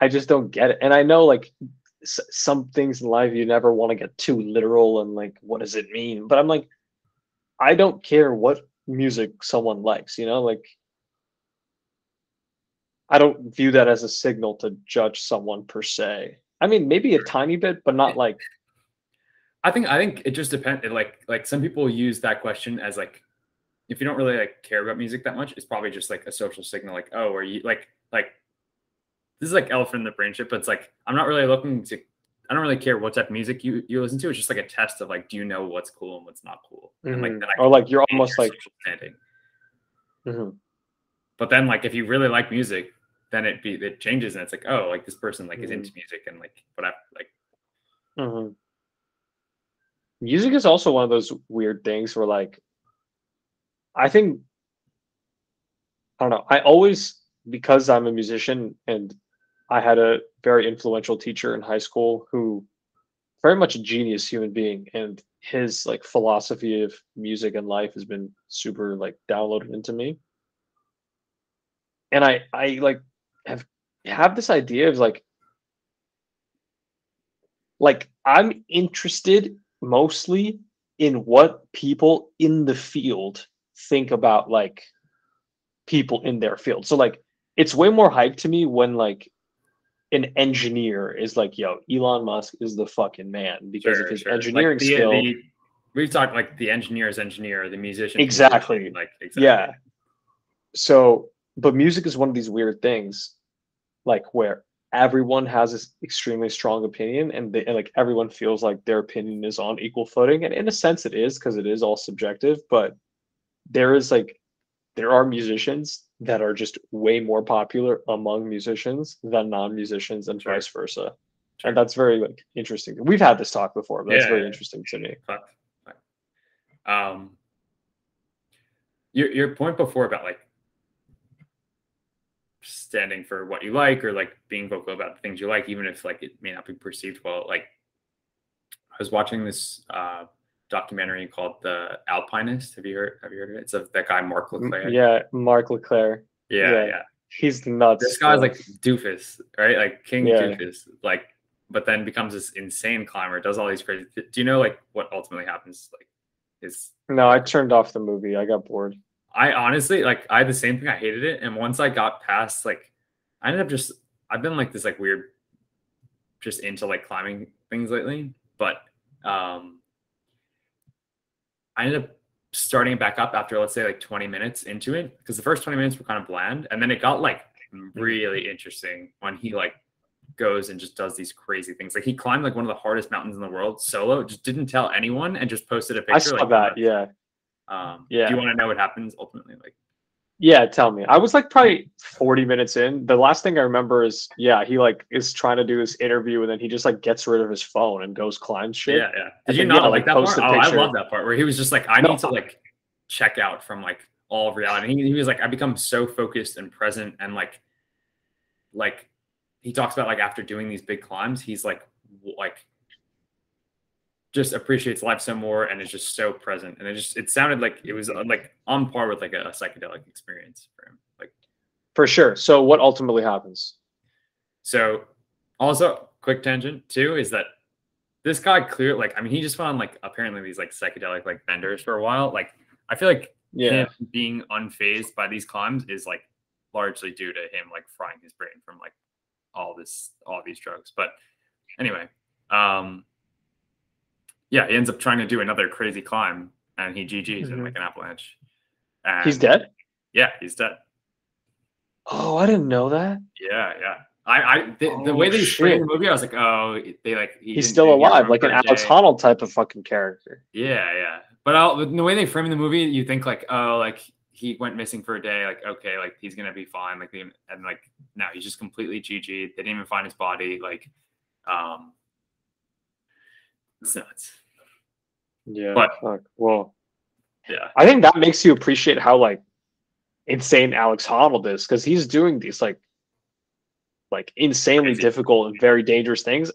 Speaker 2: I just don't get it. And I know like s- some things in life you never want to get too literal and like, what does it mean? But I'm like, I don't care what music someone likes, you know, like I don't view that as a signal to judge someone per se. I mean, maybe a tiny bit, but not like,
Speaker 1: I think I think it just depends. Like like some people use that question as like, if you don't really like care about music that much, it's probably just like a social signal. Like oh, are you like like this is like elephant in the brain shit, but it's like I'm not really looking to. I don't really care what type of music you, you listen to. It's just like a test of like, do you know what's cool and what's not cool? And like,
Speaker 2: Mhm.
Speaker 1: then I
Speaker 2: or like you're almost
Speaker 1: your
Speaker 2: like,
Speaker 1: standing.
Speaker 2: mhm.
Speaker 1: But then like if you really like music, then it be it changes and it's like oh like this person like is
Speaker 2: Mhm.
Speaker 1: into music and like whatever like
Speaker 2: Mhm. Music is also one of those weird things where, like, I think, I don't know, I always, because I'm a musician and I had a very influential teacher in high school who, very much a genius human being, and his like philosophy of music and life has been super like downloaded into me. And I, I like have have this idea of like like I'm interested mostly in what people in the field think about like people in their field. So like it's way more hype to me when like an engineer is like, yo, Elon Musk is the fucking man because of
Speaker 1: Sure,
Speaker 2: his
Speaker 1: sure. Like,
Speaker 2: engineering
Speaker 1: the-
Speaker 2: skill.
Speaker 1: the- we've talked like the engineer's engineer, the musician.
Speaker 2: Exactly.
Speaker 1: musician, Like exactly.
Speaker 2: Yeah. So, but music is one of these weird things, like where everyone has this extremely strong opinion, and, they, and like everyone feels like their opinion is on equal footing, and in a sense, it is because it is all subjective. But there is like, there are musicians that are just way more popular among musicians than non-musicians, and
Speaker 1: Sure.
Speaker 2: vice versa.
Speaker 1: Sure.
Speaker 2: And that's very like interesting. We've had this talk before, but that's
Speaker 1: Yeah,
Speaker 2: very
Speaker 1: yeah.
Speaker 2: interesting to me.
Speaker 1: Um, your your point before about like standing for what you like or like being vocal about the things you like, even if like it may not be perceived well. Like I was watching this uh documentary called The Alpinist. Have you heard? Have you heard of it? It's of that guy Marc LeClerc.
Speaker 2: Yeah, Marc LeClerc.
Speaker 1: yeah,
Speaker 2: yeah.
Speaker 1: yeah.
Speaker 2: He's nuts.
Speaker 1: This guy's like doofus, right? Like King
Speaker 2: Yeah.
Speaker 1: doofus, like, but then becomes this insane climber. Does all these crazy. Do you know like what ultimately happens? Like, is
Speaker 2: no, I turned off the movie. I got bored.
Speaker 1: I honestly like I had the same thing. I hated it, and once I got past like, I ended up just I've been like this like weird, just into like climbing things lately. But um, I ended up starting it back up after let's say like 20 minutes into it because the first 20 minutes were kind of bland, and then it got like really interesting when he like goes and just does these crazy things. Like he climbed like one of the hardest mountains in the world solo, just didn't tell anyone, and just posted a picture.
Speaker 2: I saw
Speaker 1: like,
Speaker 2: that. Yeah.
Speaker 1: Um,
Speaker 2: Yeah.
Speaker 1: Do you want to know what happens ultimately? Like.
Speaker 2: Yeah, tell me. I was like probably 40 minutes in. The last thing I remember is yeah, he like is trying to do this interview and then he just like gets rid of his phone and goes climb shit.
Speaker 1: Yeah, yeah.
Speaker 2: And
Speaker 1: Did you
Speaker 2: then,
Speaker 1: not
Speaker 2: yeah,
Speaker 1: like that
Speaker 2: post
Speaker 1: part? Oh, I love that part where he was just like, I
Speaker 2: No.
Speaker 1: need to like check out from like all of reality. He, he was like, I become so focused and present and like, like he talks about like after doing these big climbs, he's like, like just appreciates life so more and is just so present. And it just it sounded like it was uh, like on par with like a, psychedelic experience for him. Like
Speaker 2: For sure. So what ultimately happens?
Speaker 1: So, also, quick tangent too is that this guy clear like I mean he just went on like apparently these like psychedelic like vendors for a while. Like I feel like
Speaker 2: Yeah.
Speaker 1: him being unfazed by these climbs is like largely due to him like frying his brain from like all this all these drugs. But anyway, um yeah, he ends up trying to do another crazy climb and he GG's in
Speaker 2: Mhm.
Speaker 1: like an avalanche. And
Speaker 2: He's dead?
Speaker 1: Yeah, he's dead.
Speaker 2: Oh, I didn't know that.
Speaker 1: Yeah, yeah. I, I the, the
Speaker 2: Oh,
Speaker 1: way they framed the movie, I was like, oh, they like he
Speaker 2: He's still
Speaker 1: they didn't get
Speaker 2: alive, like an
Speaker 1: for a
Speaker 2: Alex
Speaker 1: day.
Speaker 2: Honnold type of fucking character.
Speaker 1: Yeah, yeah. But I'll, the way they frame the movie, you think like, oh, like he went missing for a day, like okay, like he's gonna be fine, like the- and like no, he's just completely GG. They didn't even find his body, like, um, it's nuts.
Speaker 2: Yeah.
Speaker 1: But-
Speaker 2: fuck. Well,
Speaker 1: Yeah,
Speaker 2: I think that makes you appreciate how like insane Alex Honnold is because he's doing these like like insanely
Speaker 1: Crazy.
Speaker 2: difficult and very dangerous things.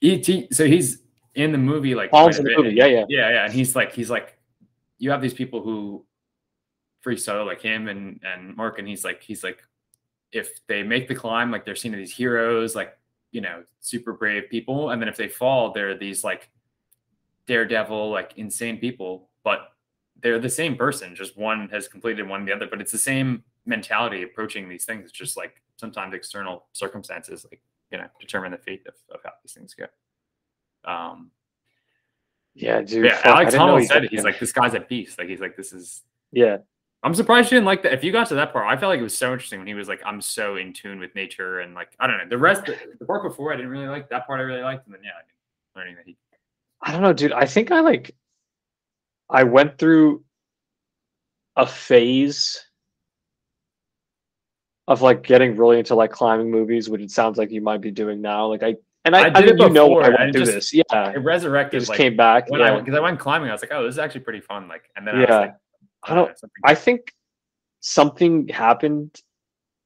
Speaker 1: he, he- so he's in the movie, like
Speaker 2: Paul's
Speaker 1: quite a
Speaker 2: in the movie,
Speaker 1: and-
Speaker 2: yeah, yeah.
Speaker 1: yeah, yeah, and he's like, he's like, you have these people who free solo like him and and Mark, and he's like, he's like, if they make the climb, like they're seen as these heroes, like you know, super brave people, and then if they fall, they're these like daredevil, like insane people, but they're the same person. Just one has completed one the other, but it's the same mentality approaching these things. It's just like sometimes external circumstances, like you know, determine the fate of, of how these things go. Um,
Speaker 2: Yeah, dude.
Speaker 1: yeah,
Speaker 2: fuck,
Speaker 1: Alex Honnold said. He's like, this guy's a beast. Like he's like, this is.
Speaker 2: yeah,
Speaker 1: I'm surprised you didn't like that. If you got to that part, I felt like it was so interesting when he was like, I'm so in tune with nature and like I don't know. The rest, the, the part before, I didn't really like that part. I really liked, and then yeah, I mean, learning that he.
Speaker 2: I don't know, dude. I think I like I went through a phase of like getting really into like climbing movies, which it sounds like you might be doing now. Like I and I,
Speaker 1: I
Speaker 2: I,
Speaker 1: did it
Speaker 2: think you know I
Speaker 1: before,
Speaker 2: went through
Speaker 1: just-
Speaker 2: this. Yeah,
Speaker 1: It
Speaker 2: it
Speaker 1: resurrected
Speaker 2: just
Speaker 1: like
Speaker 2: came back.
Speaker 1: when I because I went climbing. I was like, oh, this is actually pretty fun. Like, and then I was
Speaker 2: yeah.
Speaker 1: like,
Speaker 2: I don't. I think something happened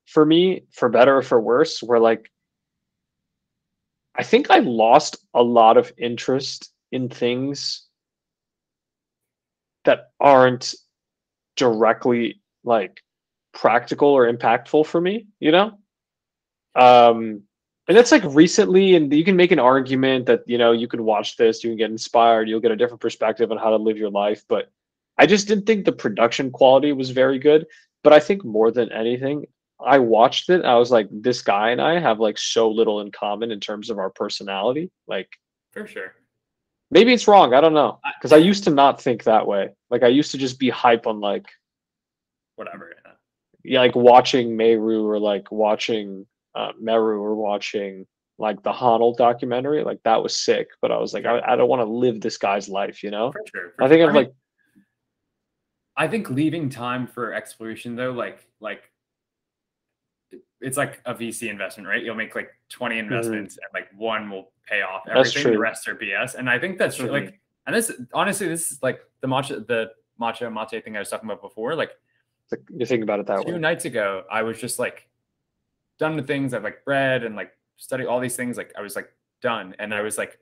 Speaker 2: for me, for better or for worse, where like I think I lost a lot of interest in things that aren't directly like practical or impactful for me, you know? Um and that's like recently and you can make an argument that you know you can watch this, you can get inspired, you'll get a different perspective on how to live your life, but I just didn't think the production quality was very good. But I think more than anything, I watched it. I was like, this guy and I have like so little in common in terms of our personality. Like,
Speaker 1: for sure.
Speaker 2: maybe it's wrong. I don't know. Because I used to not think that way. Like, I used to just be hype on like,
Speaker 1: Whatever. yeah.
Speaker 2: like watching Meru or like watching uh, Meru or watching like the Honnold documentary. Like, that was sick. But I was like, I, I don't want to live this guy's life, you know?
Speaker 1: For sure. for
Speaker 2: I think
Speaker 1: sure.
Speaker 2: I'm like,
Speaker 1: I think leaving time for exploration though, like like it's like a VC investment, right? You'll make like 20 investments and like one will pay off
Speaker 2: Mm-hmm.
Speaker 1: Everything. The rest are BS. And I think that's true.
Speaker 2: Mhm.
Speaker 1: Like, and this honestly, this is like the matcha, the matcha mate thing I was talking about before. Like
Speaker 2: like, you think about it that
Speaker 1: two
Speaker 2: way.
Speaker 1: nights ago, I was just like done with things. I've like read and like studied all these things. Like I was like done. And I was like,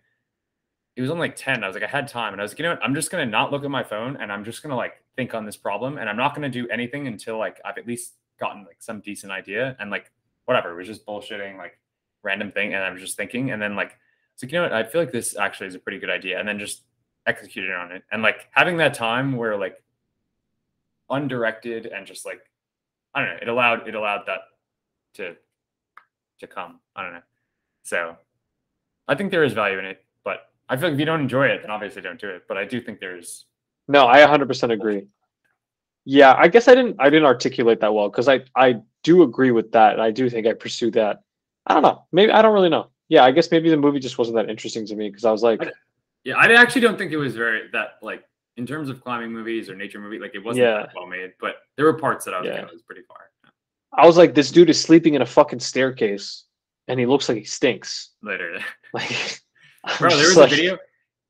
Speaker 1: it was only like 10. I was like, I had time. And I was like, you know what? I'm just gonna not look at my phone and I'm just gonna like think on this problem. And I'm not gonna do anything until like I've at least gotten like some decent idea. And like whatever, it was just bullshitting, like random thing. And I was just thinking, and then like it's like, you know what, I feel like this actually is a pretty good idea. And then just executed on it. And like having that time where like undirected and just like I don't know, it allowed it allowed that to to come. I don't know. So I think there is value in it, I feel like if you don't enjoy it, then obviously don't do it. But I do think there's
Speaker 2: No, I 100% agree. Yeah, I guess I didn't I didn't articulate that well because I I do agree with that and I do think I pursued that. I don't know. Maybe I don't really know. Yeah, I guess maybe the movie just wasn't that interesting to me because I was like,
Speaker 1: I, yeah, I actually don't think it was very that like in terms of climbing movies or nature movie, like it wasn't
Speaker 2: Yeah.
Speaker 1: that well made, but there were parts that I was
Speaker 2: Yeah.
Speaker 1: like, "Oh, it was pretty far.
Speaker 2: I was like, this dude is sleeping in a fucking staircase and he looks like he stinks.
Speaker 1: Later,
Speaker 2: Like, I'm
Speaker 1: bro, there was
Speaker 2: like-
Speaker 1: a video.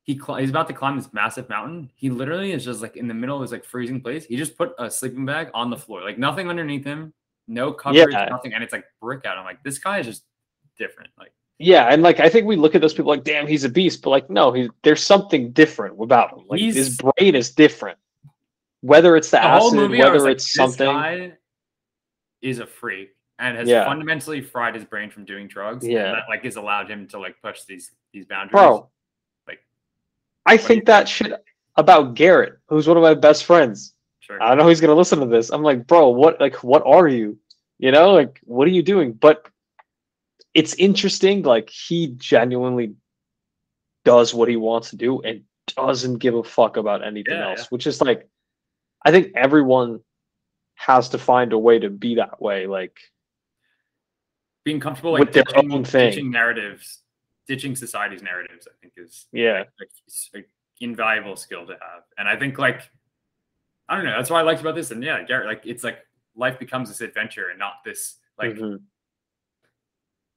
Speaker 1: He cl- he's about to climb this massive mountain. He literally is just like in the middle of this like freezing place. He just put a sleeping bag on the floor, like nothing underneath him, no coverage,
Speaker 2: Yeah.
Speaker 1: nothing, and it's like brick out. I'm like, this guy is just different. Like,
Speaker 2: Yeah, and like I think we look at those people like, damn, he's a beast, but like, no, he's there's something different about him. Like his brain is different. Whether it's the,
Speaker 1: the
Speaker 2: acid,
Speaker 1: movie,
Speaker 2: whether
Speaker 1: like,
Speaker 2: it's
Speaker 1: this
Speaker 2: something.
Speaker 1: guy is a freak and has
Speaker 2: Yeah.
Speaker 1: fundamentally fried his brain from doing drugs.
Speaker 2: Yeah.
Speaker 1: that like has allowed him to like push these these boundaries.
Speaker 2: Bro,
Speaker 1: like,
Speaker 2: I think that shit about Garrett, who's one of my best friends.
Speaker 1: sure.
Speaker 2: I don't know he's gonna listen to this. I'm like, bro, what like what are you? You know, like what are you doing? But it's interesting, like he genuinely does what he wants to do and doesn't give a fuck about anything
Speaker 1: Yeah,
Speaker 2: else,
Speaker 1: yeah.
Speaker 2: which is like I think everyone has to find a way to be that way. Like
Speaker 1: Being comfortable like
Speaker 2: with their own thing.
Speaker 1: ditching narratives, ditching society's narratives, I think is
Speaker 2: yeah.
Speaker 1: like an invaluable skill to have. And I think like I don't know, that's what I liked about this. And yeah, Garrett, like it's like life becomes this adventure and not this like
Speaker 2: Mhm.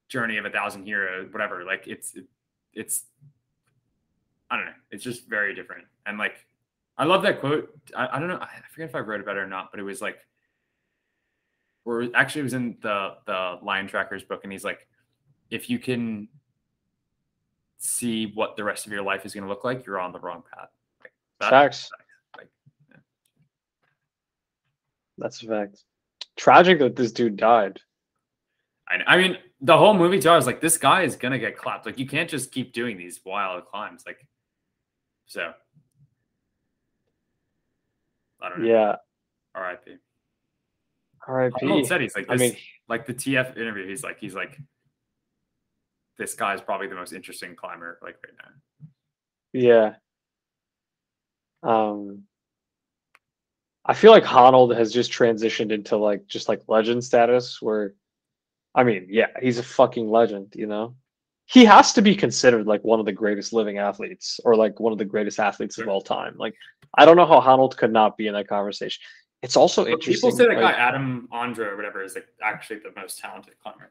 Speaker 1: journey of a thousand heroes, whatever. Like it's it, it's I don't know. It's just very different. And like I love that quote. I, I don't know. I forget if I wrote about it or not, but it was like or actually it was in the the Lion Trackers book, and he's like, if you can see what the rest of your life is going to look like, you're on the wrong path. Like that,
Speaker 2: Facts.
Speaker 1: Like, yeah.
Speaker 2: That's a fact. Tragic that this dude died.
Speaker 1: I, I mean, the whole movie too. I was like, this guy is gonna get clapped. Like, you can't just keep doing these wild climbs. Like, so I don't know.
Speaker 2: Yeah.
Speaker 1: R.I.P.
Speaker 2: R.I.P.
Speaker 1: Said he's like
Speaker 2: I mean,
Speaker 1: like the TF interview. He's like, he's like, this guy is probably the most interesting climber like right now.
Speaker 2: Yeah. Um I feel like Honnold has just transitioned into like just like legend status where I mean, yeah, he's a fucking legend, you know. He has to be considered like one of the greatest living athletes or like one of the greatest athletes of all time. Like I don't know how Honnold could not be in that conversation. It's also
Speaker 1: But
Speaker 2: interesting.
Speaker 1: People say that
Speaker 2: like-
Speaker 1: guy Adam Ondra or whatever is like actually the most talented climber,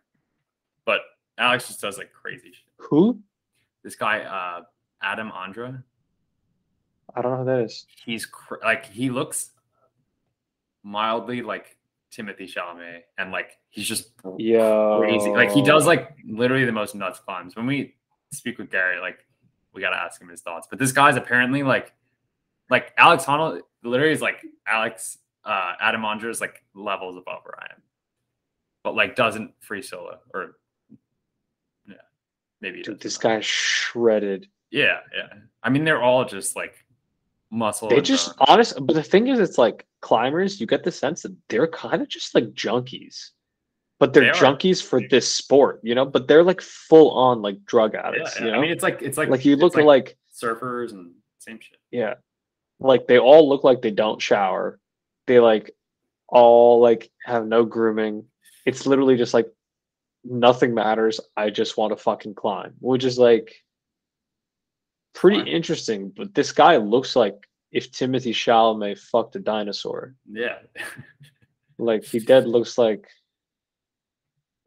Speaker 1: but Alex just does like crazy shit.
Speaker 2: who?
Speaker 1: This guy, uh, Adam Ondra,
Speaker 2: I don't know who that is.
Speaker 1: he's cr- like he looks mildly like Timothée Chalamet, and like he's just
Speaker 2: Yeah.
Speaker 1: crazy. Like he does like literally the most nuts climbs. When we speak with Gary, like we gotta ask him his thoughts. But this guy's apparently like like Alex Honnold literally is like Alex uh Adam Ondra is like levels above am. But like doesn't free solo or maybe
Speaker 2: Dude, this guy's shredded.
Speaker 1: Yeah, yeah. I mean they're all just like muscle.
Speaker 2: They just
Speaker 1: bone.
Speaker 2: honest, but the thing is, it's like climbers. You get the sense that they're kind of just like junkies, but they're
Speaker 1: They
Speaker 2: junkies for this sport, you know. But they're like full on like drug addicts,
Speaker 1: yeah.
Speaker 2: you know.
Speaker 1: I mean it's like it's like
Speaker 2: like you look at like
Speaker 1: surfers and same shit.
Speaker 2: yeah, like they all look like they don't shower. They like all like have no grooming. It's literally just like nothing matters. I just want to fucking climb, which is like pretty
Speaker 1: Fine.
Speaker 2: interesting. But this guy looks like if Timothée Chalamet fucked a dinosaur.
Speaker 1: Yeah.
Speaker 2: Like he dead looks like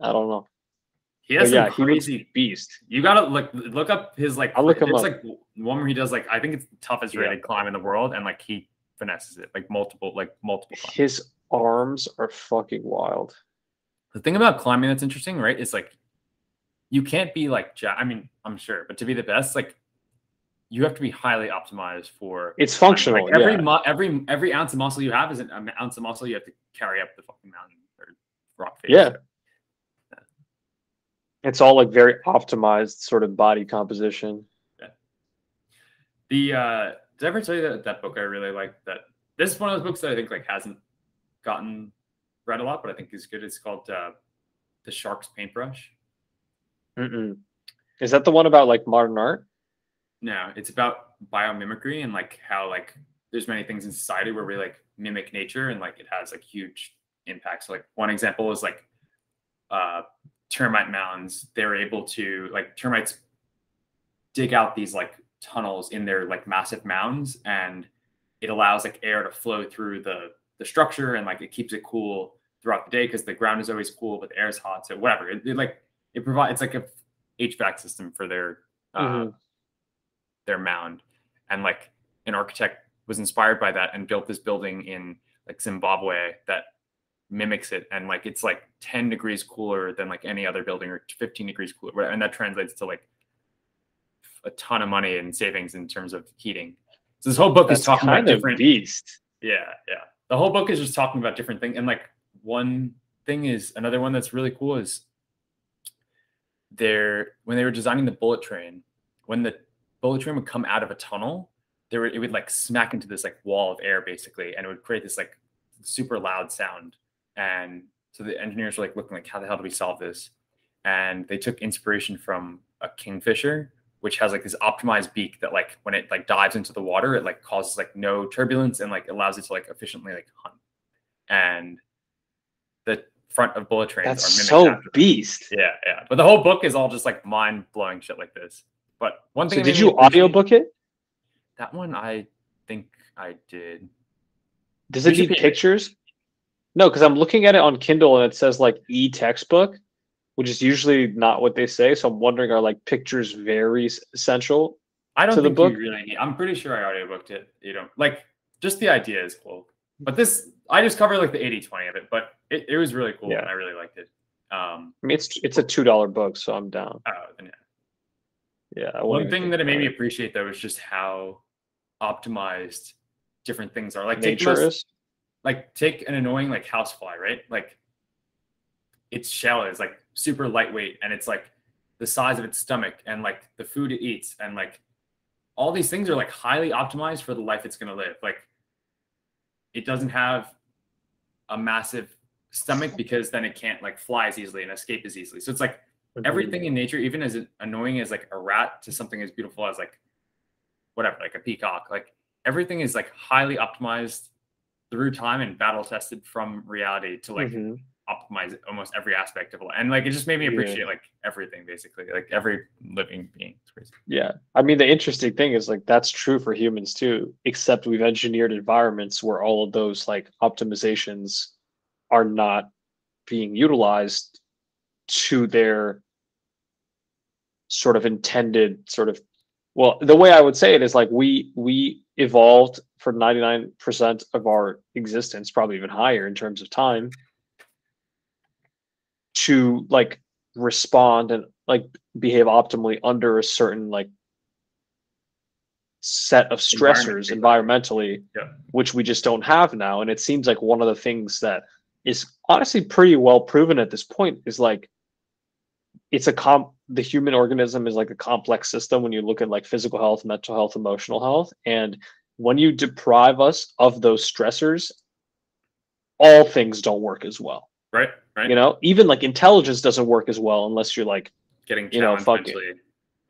Speaker 2: I don't know.
Speaker 1: he has
Speaker 2: yeah,
Speaker 1: some
Speaker 2: he looks
Speaker 1: crazy
Speaker 2: beast.
Speaker 1: You gotta look look up his like.
Speaker 2: I'll look him
Speaker 1: there's
Speaker 2: up.
Speaker 1: like one where he does like I think it's the toughest
Speaker 2: Yeah.
Speaker 1: rated climb in the world, and like he finesses it like multiple like multiple times.
Speaker 2: His arms are fucking wild.
Speaker 1: The thing about climbing that's interesting, right? Is like you can't be like I mean I'm sure, but to be the best, like you have to be highly optimized for
Speaker 2: It's functional.
Speaker 1: like every
Speaker 2: yeah.
Speaker 1: mu- every every ounce of muscle you have is an an ounce of muscle you have to carry up the fucking mountain or rock face.
Speaker 2: Yeah. It's all like very optimized sort of body composition. Yeah.
Speaker 1: The uh did I ever tell you that that book I really like that this is one of those books that I think like hasn't gotten read a lot, but I think is good. It's called uh The Shark's Paintbrush.
Speaker 2: Mm-mm. Is that the one about like modern art?
Speaker 1: No, it's about biomimicry and like how like there's many things in society where we like mimic nature and like it has like huge impacts. Like one example is like uh termite mounds. They're able to like termites dig out these like tunnels in their like massive mounds and it allows like air to flow through the the structure and like it keeps it cool throughout the day because the ground is always cool but the air is hot so whatever it, it, like it provides it's like a hvac system for their uh,
Speaker 2: Mhm.
Speaker 1: their mound and like an architect was inspired by that and built this building in like zimbabwe that mimics it and like it's like 10 degrees cooler than like any other building or 15 degrees cooler and that translates to like a ton of money in savings in terms of heating so this whole book
Speaker 2: That's
Speaker 1: is talking about different
Speaker 2: beast.
Speaker 1: yeah, yeah. The whole book is just talking about different things. And like one thing is another one that's really cool is they're when they were designing the bullet train, when the bullet train would come out of a tunnel, there were, it would like smack into this like wall of air basically, and it would create this like super loud sound. And so the engineers were like looking like, how the hell do we solve this? And they took inspiration from a kingfisher, which has like this optimized beak that like when it like dives into the water, it like causes like no turbulence and like allows it to like efficiently like hunt. And the front of bullet trains
Speaker 2: That's
Speaker 1: are
Speaker 2: so
Speaker 1: after
Speaker 2: beast.
Speaker 1: Yeah, yeah. But the whole book is all just like mind blowing shit like this. But one thing
Speaker 2: So did you audiobook it?
Speaker 1: that one? I think I did.
Speaker 2: Does it need pictures? No, because I'm looking at it on Kindle and it says like e textbook, which is usually not what they say. So I'm wondering, are like pictures very essential?
Speaker 1: I don't
Speaker 2: To the
Speaker 1: think
Speaker 2: book?
Speaker 1: you really need. I'm pretty sure I audiobooked it. You know, like just the idea is cool. But this, I just covered like the 80 20 of it, but it, it was really cool
Speaker 2: Yeah.
Speaker 1: and I really liked it. Um,
Speaker 2: I mean, it's it's a two dollar book, so I'm down.
Speaker 1: and yeah.
Speaker 2: Yeah.
Speaker 1: One thing that it made me appreciate though is just how optimized different things are. Like take the most- like take an annoying like housefly, right? Like its shell is like super lightweight and it's like the size of its stomach and like the food it eats and like all these things are like highly optimized for the life it's going to live. Like it doesn't have a massive stomach because then it can't like fly as easily and escape as easily. So it's like everything in nature, even as annoying as like a rat to something as beautiful as like whatever, like a peacock, like everything is like highly optimized through time and battle tested from reality to like
Speaker 2: Mhm.
Speaker 1: Optimize almost every aspect of it. And like it just made me
Speaker 2: Yeah.
Speaker 1: appreciate like everything basically, like every living being. It's crazy.
Speaker 2: Yeah. I mean, the interesting thing is like that's true for humans too, except we've engineered environments where all of those like optimizations are not being utilized to their sort of intended sort of well the way i would say it is like we we evolved for 99% of our existence probably even higher in terms of time to like respond and like behave optimally under a certain like set of stressors environmentally
Speaker 1: Yeah.
Speaker 2: which we just don't have now and it seems like one of the things that is honestly pretty well proven at this point is like it's a comp the human organism is like a complex system when you look at like physical health mental health emotional health and when you deprive us of those stressors all things don't work as well
Speaker 1: Right. Right.
Speaker 2: you know even like intelligence doesn't work as well unless you're like
Speaker 1: Getting
Speaker 2: you know,
Speaker 1: challenged
Speaker 2: fuck it.
Speaker 1: mentally.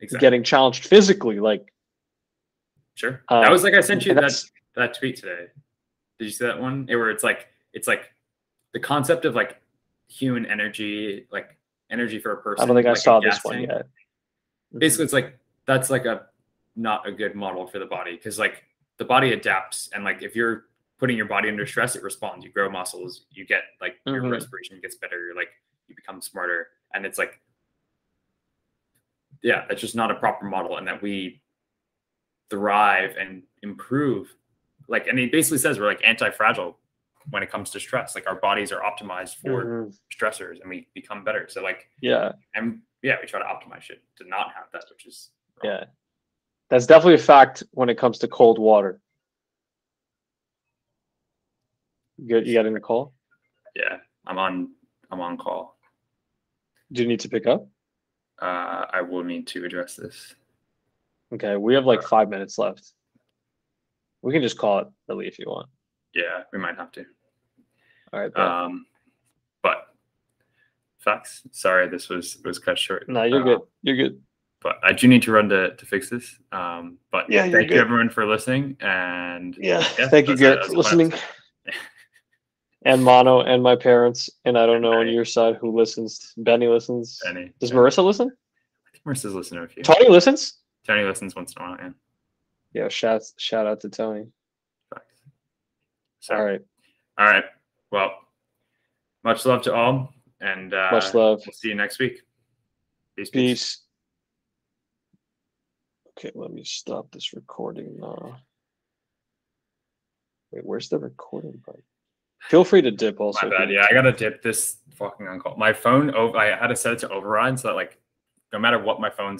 Speaker 1: Exactly.
Speaker 2: getting challenged physically like
Speaker 1: Sure.
Speaker 2: Uh,
Speaker 1: that was like I sent you that that tweet today. Did you see that one? It, where it's like it's like the concept of like human energy, like energy for a person.
Speaker 2: i don't think i
Speaker 1: like a
Speaker 2: saw this one yet
Speaker 1: Basically, it's like that's like a not a good model for the body because like the body adapts and like if you're putting your body under stress, it responds. You grow muscles, you get like your
Speaker 2: Mhm.
Speaker 1: respiration gets better, you're like you become smarter, and it's like yeah, that's just not a proper model, and that we thrive and improve. Like, and he basically says we're like anti-fragile when it comes to stress. Like our bodies are optimized for
Speaker 2: Mhm.
Speaker 1: stressors, and we become better. So like,
Speaker 2: yeah
Speaker 1: and yeah, we try to optimize shit to not have that, which is wrong.
Speaker 2: yeah That's definitely a fact when it comes to cold water. You get you getting the call?
Speaker 1: Yeah, I'm on. I'm on call.
Speaker 2: Do you need to pick up?
Speaker 1: Uh, I will need to address this.
Speaker 2: Okay, we have like five minutes left. We can just call it Lily if you want.
Speaker 1: Yeah, we might have to.
Speaker 2: All right.
Speaker 1: Um, but facts. Sorry, this was was cut short.
Speaker 2: no, you're
Speaker 1: Uh,
Speaker 2: good. You're good.
Speaker 1: But I do need to run to to fix this. Um, but
Speaker 2: Yeah,
Speaker 1: thank
Speaker 2: good.
Speaker 1: you everyone for listening. And
Speaker 2: Yeah.
Speaker 1: yeah,
Speaker 2: Thank you, Garrett, for listening. And Mono and my parents. And I don't know on your side who listens. Benny listens.
Speaker 1: Benny.
Speaker 2: Does Marissa listen?
Speaker 1: I think Marissa's listening to a few.
Speaker 2: Tony listens?
Speaker 1: Tony listens once in a while. Yeah.
Speaker 2: Yeah, shout shout out to Tony.
Speaker 1: So,
Speaker 2: All right.
Speaker 1: All right. Well, much love to all, and uh,
Speaker 2: Much love.
Speaker 1: We'll see you next week. Peace. peace.
Speaker 2: Peace. Okay, let me stop this recording now. Wait, where's the recording button? Feel free to dip also.
Speaker 1: My bad. Yeah, I gotta dip this fucking on call. My phone. Oh, I had to set it to override so that like, no matter what my phone's